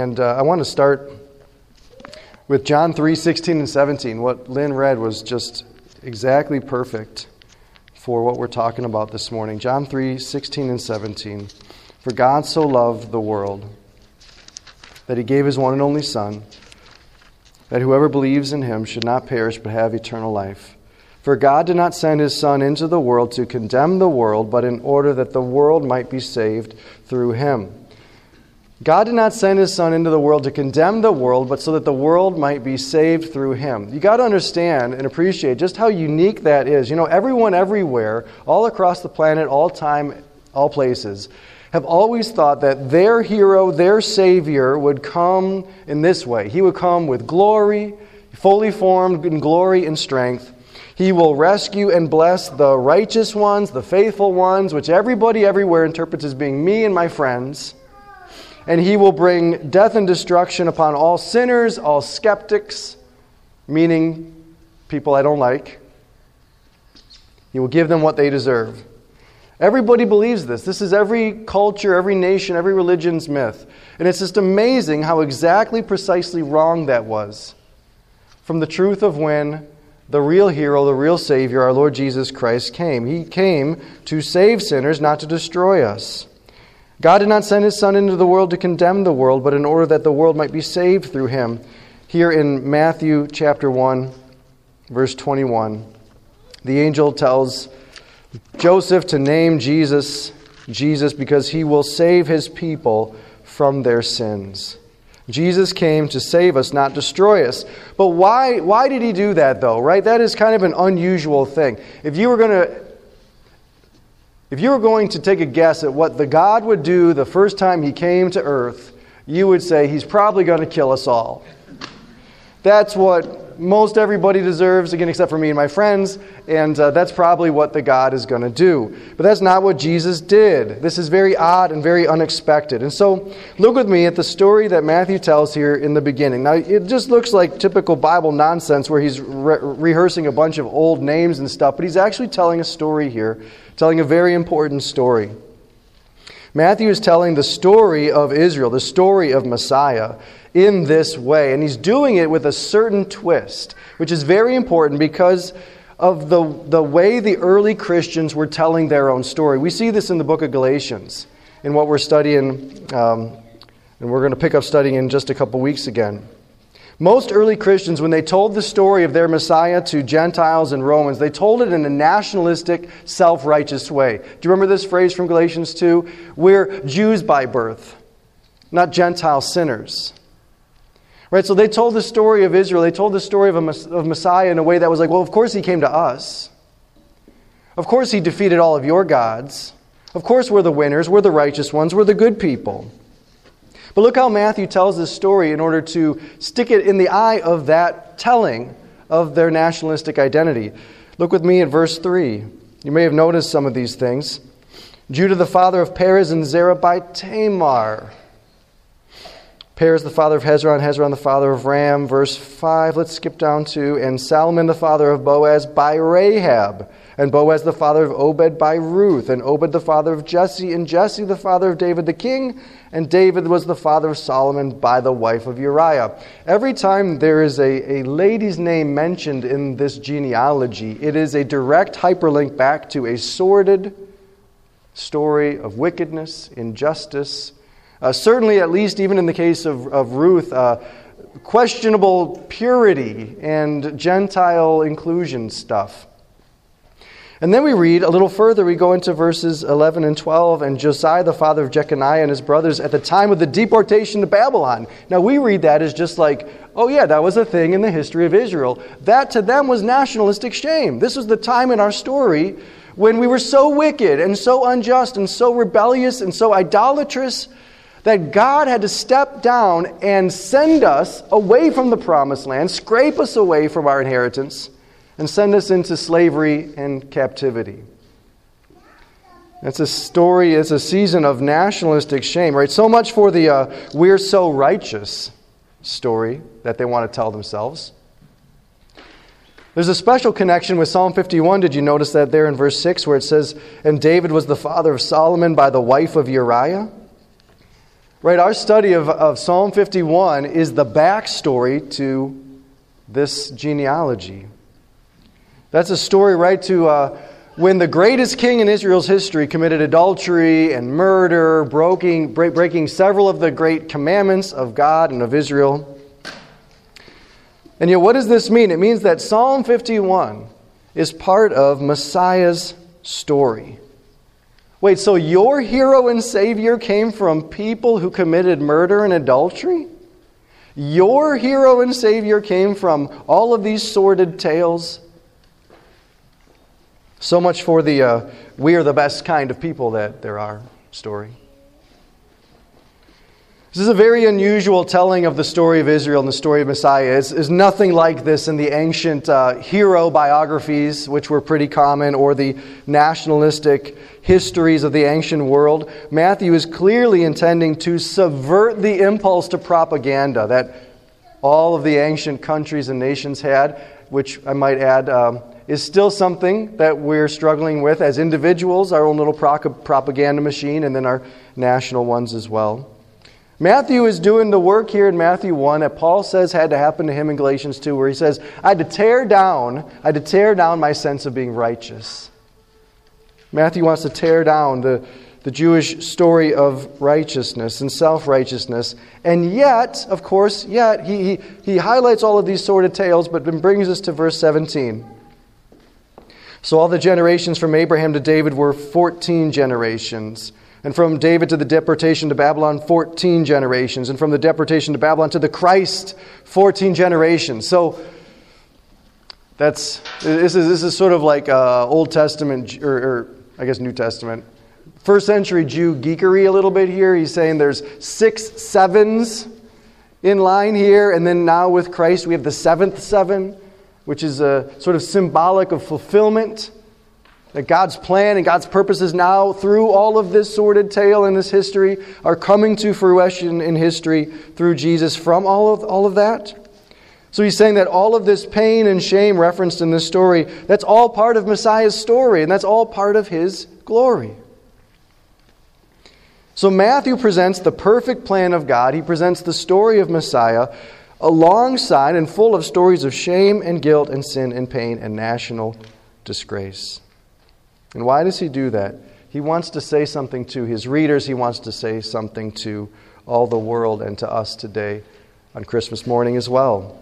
And uh, I want to start with John 3 16 and 17. What Lynn read was just exactly perfect for what we're talking about this morning. John 3 16 and 17. For God so loved the world that he gave his one and only Son, that whoever believes in him should not perish but have eternal life. For God did not send his Son into the world to condemn the world, but in order that the world might be saved through him. God did not send his Son into the world to condemn the world, but so that the world might be saved through him. You got to understand and appreciate just how unique that is. You know, everyone everywhere, all across the planet, all time, all places, have always thought that their hero, their Savior, would come in this way. He would come with glory, fully formed in glory and strength. He will rescue and bless the righteous ones, the faithful ones, which everybody everywhere interprets as being me and my friends and he will bring death and destruction upon all sinners, all skeptics, meaning people I don't like. He will give them what they deserve. Everybody believes this. This is every culture, every nation, every religion's myth. And it's just amazing how exactly, precisely wrong that was from the truth of when the real hero, the real Savior, our Lord Jesus Christ, came. He came to save sinners, not to destroy us. God did not send his Son into the world to condemn the world, but in order that the world might be saved through him. Here in Matthew chapter 1, verse 21, the angel tells Joseph to name Jesus Jesus because he will save his people from their sins. Jesus came to save us, not destroy us. But why, why did he do that, though, right? That is kind of an unusual thing. If you were going to if you were going to take a guess at what the God would do the first time he came to earth, you would say he's probably going to kill us all. That's what most everybody deserves, again, except for me and my friends, and uh, that's probably what the God is going to do. But that's not what Jesus did. This is very odd and very unexpected. And so, look with me at the story that Matthew tells here in the beginning. Now, it just looks like typical Bible nonsense where he's re- rehearsing a bunch of old names and stuff, but he's actually telling a story here telling a very important story. Matthew is telling the story of Israel, the story of Messiah, in this way. And he's doing it with a certain twist, which is very important because of the, the way the early Christians were telling their own story. We see this in the book of Galatians, in what we're studying, um, and we're going to pick up studying in just a couple weeks again. Most early Christians, when they told the story of their Messiah to Gentiles and Romans, they told it in a nationalistic, self righteous way. Do you remember this phrase from Galatians 2? We're Jews by birth, not Gentile sinners. Right? So they told the story of Israel, they told the story of, a, of Messiah in a way that was like, well, of course he came to us. Of course he defeated all of your gods. Of course we're the winners, we're the righteous ones, we're the good people. But look how Matthew tells this story in order to stick it in the eye of that telling of their nationalistic identity. Look with me at verse 3. You may have noticed some of these things. Judah, the father of Perez and Zerah by Tamar. Perez, the father of Hezron, Hezron, the father of Ram. Verse 5, let's skip down to, and Salmon, the father of Boaz by Rahab. And Boaz, the father of Obed by Ruth. And Obed, the father of Jesse. And Jesse, the father of David the king and David was the father of Solomon by the wife of Uriah. Every time there is a, a lady's name mentioned in this genealogy, it is a direct hyperlink back to a sordid story of wickedness, injustice. Uh, certainly, at least even in the case of, of Ruth, uh, questionable purity and Gentile inclusion stuff. And then we read a little further, we go into verses 11 and 12, and Josiah, the father of Jeconiah, and his brothers at the time of the deportation to Babylon. Now we read that as just like, oh yeah, that was a thing in the history of Israel. That to them was nationalistic shame. This was the time in our story when we were so wicked and so unjust and so rebellious and so idolatrous that God had to step down and send us away from the promised land, scrape us away from our inheritance and send us into slavery and captivity. It's a story, it's a season of nationalistic shame, right? So much for the uh, we're so righteous story that they want to tell themselves. There's a special connection with Psalm 51. Did you notice that there in verse 6 where it says, And David was the father of Solomon by the wife of Uriah? Right, our study of, of Psalm 51 is the backstory to this genealogy. That's a story right to uh, when the greatest king in Israel's history committed adultery and murder, breaking, break, breaking several of the great commandments of God and of Israel. And yet, what does this mean? It means that Psalm 51 is part of Messiah's story. Wait, so your hero and savior came from people who committed murder and adultery? Your hero and savior came from all of these sordid tales? So much for the uh, we are the best kind of people that there are story. This is a very unusual telling of the story of Israel and the story of Messiah. It's, it's nothing like this in the ancient uh, hero biographies, which were pretty common, or the nationalistic histories of the ancient world. Matthew is clearly intending to subvert the impulse to propaganda that all of the ancient countries and nations had, which I might add um, is still something that we're struggling with as individuals, our own little propaganda machine, and then our national ones as well. Matthew is doing the work here in Matthew 1 that Paul says had to happen to him in Galatians 2, where he says, I had to tear down, I had to tear down my sense of being righteous. Matthew wants to tear down the, the Jewish story of righteousness and self righteousness. And yet, of course, yet, he, he, he highlights all of these sordid tales, but then brings us to verse 17. So all the generations from Abraham to David were 14 generations. And from David to the deportation to Babylon, 14 generations. And from the deportation to Babylon to the Christ, 14 generations. So that's, this is, this is sort of like uh, Old Testament, or, or I guess New Testament. First century Jew geekery a little bit here. He's saying there's six sevens in line here. And then now with Christ, we have the seventh seven, which is a sort of symbolic of fulfillment. That God's plan and God's purposes now, through all of this sordid tale in this history, are coming to fruition in history through Jesus from all of, all of that. So he's saying that all of this pain and shame referenced in this story, that's all part of Messiah's story, and that's all part of his glory. So Matthew presents the perfect plan of God. He presents the story of Messiah alongside and full of stories of shame and guilt and sin and pain and national disgrace. And why does he do that? He wants to say something to his readers, he wants to say something to all the world and to us today on Christmas morning as well.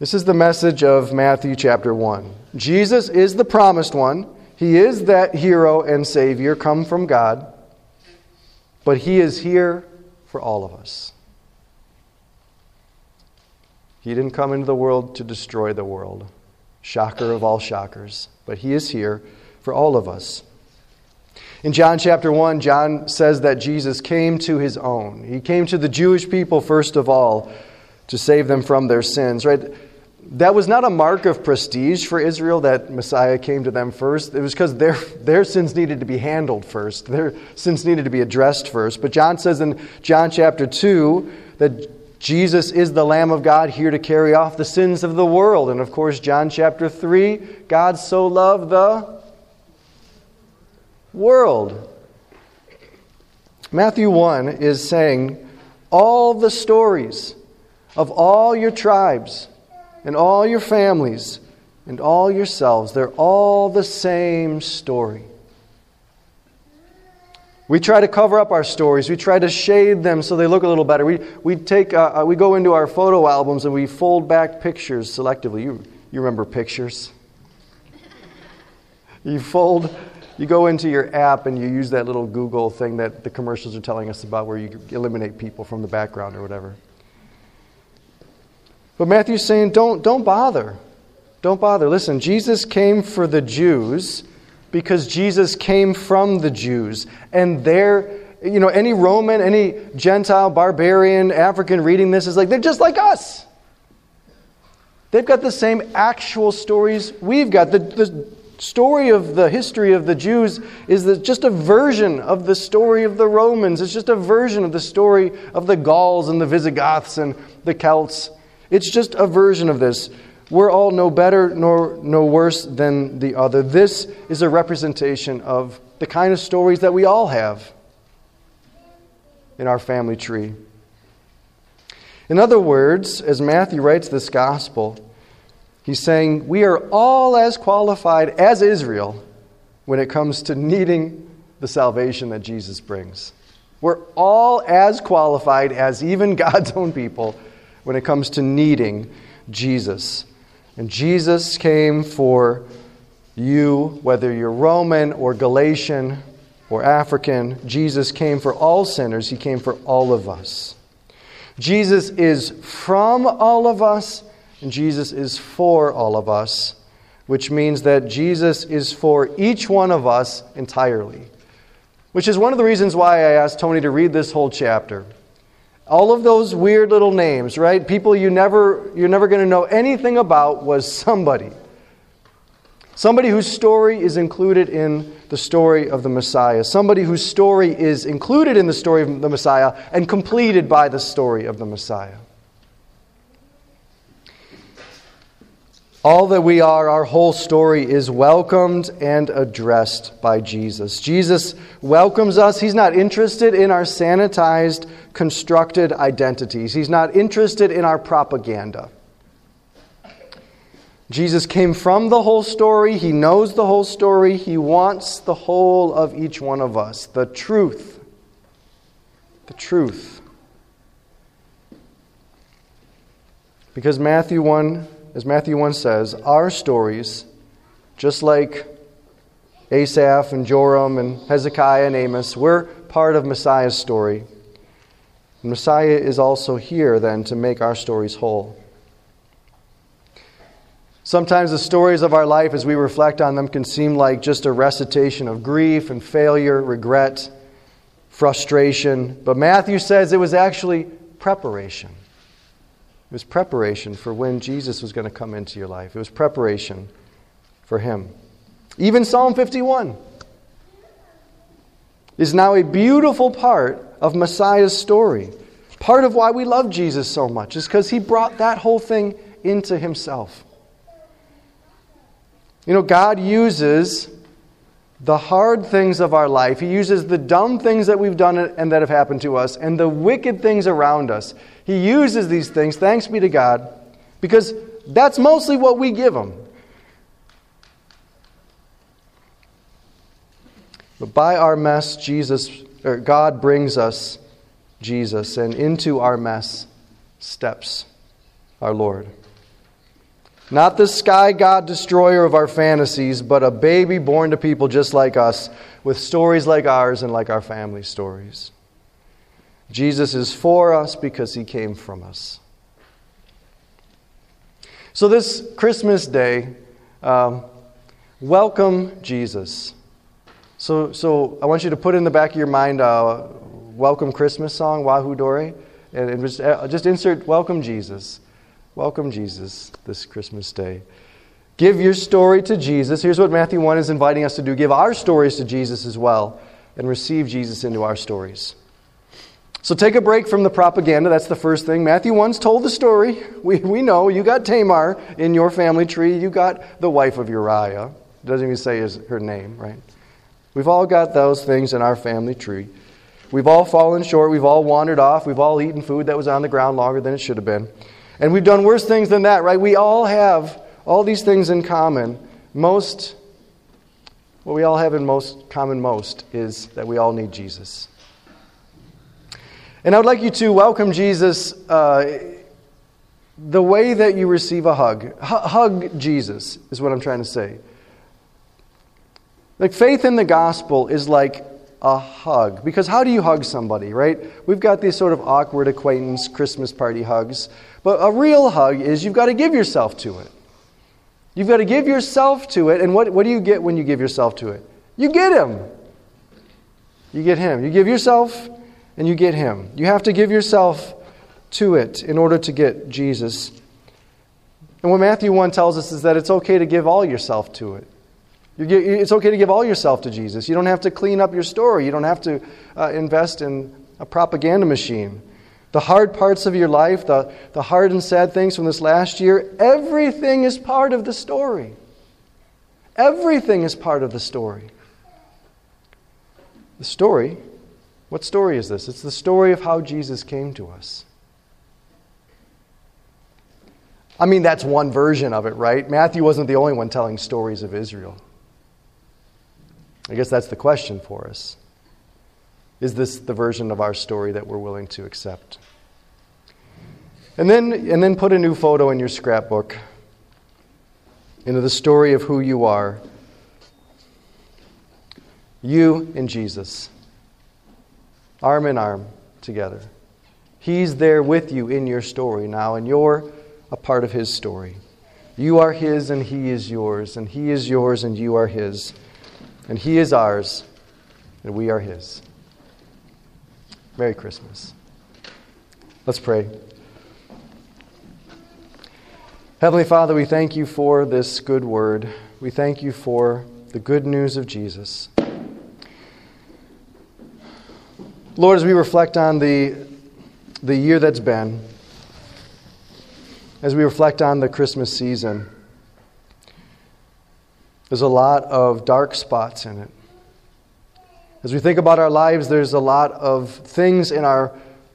This is the message of Matthew chapter 1. Jesus is the promised one. He is that hero and Savior come from God, but He is here for all of us. He didn't come into the world to destroy the world, shocker of all shockers, but He is here for all of us. In John chapter 1, John says that Jesus came to his own. He came to the Jewish people first of all to save them from their sins, right? That was not a mark of prestige for Israel that Messiah came to them first. It was because their, their sins needed to be handled first. Their sins needed to be addressed first. But John says in John chapter 2 that Jesus is the Lamb of God here to carry off the sins of the world. And of course, John chapter 3, God so loved the world. Matthew 1 is saying all the stories of all your tribes and all your families and all yourselves, they're all the same story. We try to cover up our stories. We try to shade them so they look a little better. We, we, take, uh, uh we go into our photo albums and we fold back pictures selectively. You, you remember pictures? You fold you go into your app and you use that little Google thing that the commercials are telling us about where you eliminate people from the background or whatever. But Matthew's saying, don't, don't bother. Don't bother. Listen, Jesus came for the Jews because Jesus came from the Jews. And they're, you know, any Roman, any Gentile, barbarian, African reading this is like, they're just like us. They've got the same actual stories we've got. The, the, story of the history of the Jews is just a version of the story of the Romans. It's just a version of the story of the Gauls and the Visigoths and the Celts. It's just a version of this. We're all no better nor no worse than the other. This is a representation of the kind of stories that we all have. in our family tree. In other words, as Matthew writes this gospel, he's saying we are all as qualified as Israel when it comes to needing the salvation that Jesus brings. We're all as qualified as even God's own people when it comes to needing Jesus. And Jesus came for you, whether you're Roman or Galatian or African. Jesus came for all sinners, He came for all of us. Jesus is from all of us, and Jesus is for all of us, which means that Jesus is for each one of us entirely. Which is one of the reasons why I asked Tony to read this whole chapter. All of those weird little names, right? People you never, you're never going to know anything about was somebody. Somebody whose story is included in the story of the Messiah. Somebody whose story is included in the story of the Messiah and completed by the story of the Messiah. All that we are, our whole story, is welcomed and addressed by Jesus. Jesus welcomes us. He's not interested in our sanitized, constructed identities, He's not interested in our propaganda. Jesus came from the whole story. He knows the whole story. He wants the whole of each one of us. The truth. The truth. Because Matthew 1 as Matthew 1 says, our stories, just like Asaph and Joram and Hezekiah and Amos, we're part of Messiah's story. And Messiah is also here then to make our stories whole. Sometimes the stories of our life, as we reflect on them, can seem like just a recitation of grief and failure, regret, frustration. But Matthew says it was actually preparation. It was preparation for when Jesus was going to come into your life. It was preparation for him. Even Psalm 51 is now a beautiful part of Messiah's story. Part of why we love Jesus so much is because he brought that whole thing into himself. You know, God uses the hard things of our life. He uses the dumb things that we've done and that have happened to us and the wicked things around us. He uses these things, thanks be to God, because that's mostly what we give Him. But by our mess, Jesus, or God brings us Jesus, and into our mess steps our Lord. Not the sky god destroyer of our fantasies, but a baby born to people just like us, with stories like ours and like our family stories. Jesus is for us because he came from us. So, this Christmas day, um, welcome Jesus. So, so, I want you to put in the back of your mind a uh, welcome Christmas song, Wahoo Dory, and, and just, uh, just insert welcome Jesus. Welcome Jesus this Christmas day. Give your story to Jesus. Here's what Matthew 1 is inviting us to do give our stories to Jesus as well, and receive Jesus into our stories. So take a break from the propaganda. That's the first thing. Matthew 1's told the story. We, we know you got Tamar in your family tree, you got the wife of Uriah. It doesn't even say his, her name, right? We've all got those things in our family tree. We've all fallen short. We've all wandered off. We've all eaten food that was on the ground longer than it should have been. And we've done worse things than that, right? We all have all these things in common. Most, what we all have in most common most is that we all need Jesus. And I would like you to welcome Jesus uh, the way that you receive a hug. H- hug Jesus, is what I'm trying to say. Like faith in the gospel is like a hug. Because how do you hug somebody, right? We've got these sort of awkward acquaintance Christmas party hugs. But a real hug is you've got to give yourself to it. You've got to give yourself to it. And what, what do you get when you give yourself to it? You get Him. You get Him. You give yourself and you get Him. You have to give yourself to it in order to get Jesus. And what Matthew 1 tells us is that it's okay to give all yourself to it. It's okay to give all yourself to Jesus. You don't have to clean up your story. You don't have to uh, invest in a propaganda machine. The hard parts of your life, the, the hard and sad things from this last year, everything is part of the story. Everything is part of the story. The story What story is this? It's the story of how Jesus came to us. I mean, that's one version of it, right? Matthew wasn't the only one telling stories of Israel. I guess that's the question for us. Is this the version of our story that we're willing to accept? And then, and then put a new photo in your scrapbook into the story of who you are. You and Jesus, arm in arm together. He's there with you in your story now, and you're a part of His story. You are His, and He is yours, and He is yours, and you are His, and He is ours, and we are His. Merry Christmas. Let's pray. Heavenly Father, we thank you for this good word. We thank you for the good news of Jesus. Lord, as we reflect on the, the year that's been, as we reflect on the Christmas season, there's a lot of dark spots in it. As we think about our lives, there's a lot of things in our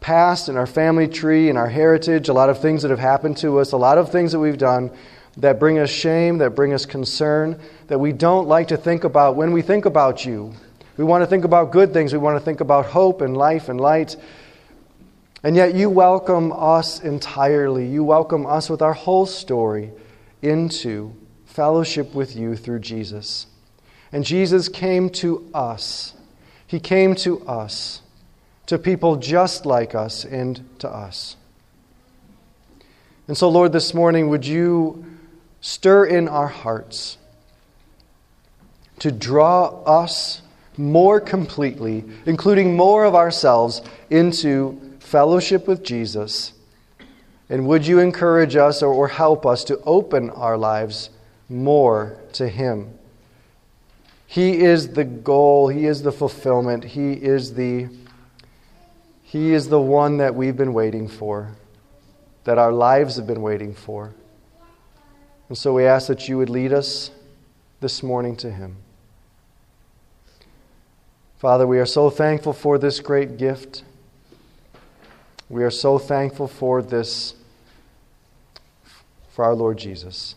past, in our family tree, in our heritage, a lot of things that have happened to us, a lot of things that we've done that bring us shame, that bring us concern, that we don't like to think about when we think about you. We want to think about good things, we want to think about hope and life and light. And yet, you welcome us entirely. You welcome us with our whole story into fellowship with you through Jesus. And Jesus came to us he came to us, to people just like us, and to us. And so, Lord, this morning, would you stir in our hearts to draw us more completely, including more of ourselves, into fellowship with Jesus? And would you encourage us or, help us to open our lives more to Him? He is the goal, He is the fulfillment, He is the, he is the one that we've been waiting for, that our lives have been waiting for. And so we ask that you would lead us this morning to Him. Father, we are so thankful for this great gift. We are so thankful for this, for our Lord Jesus.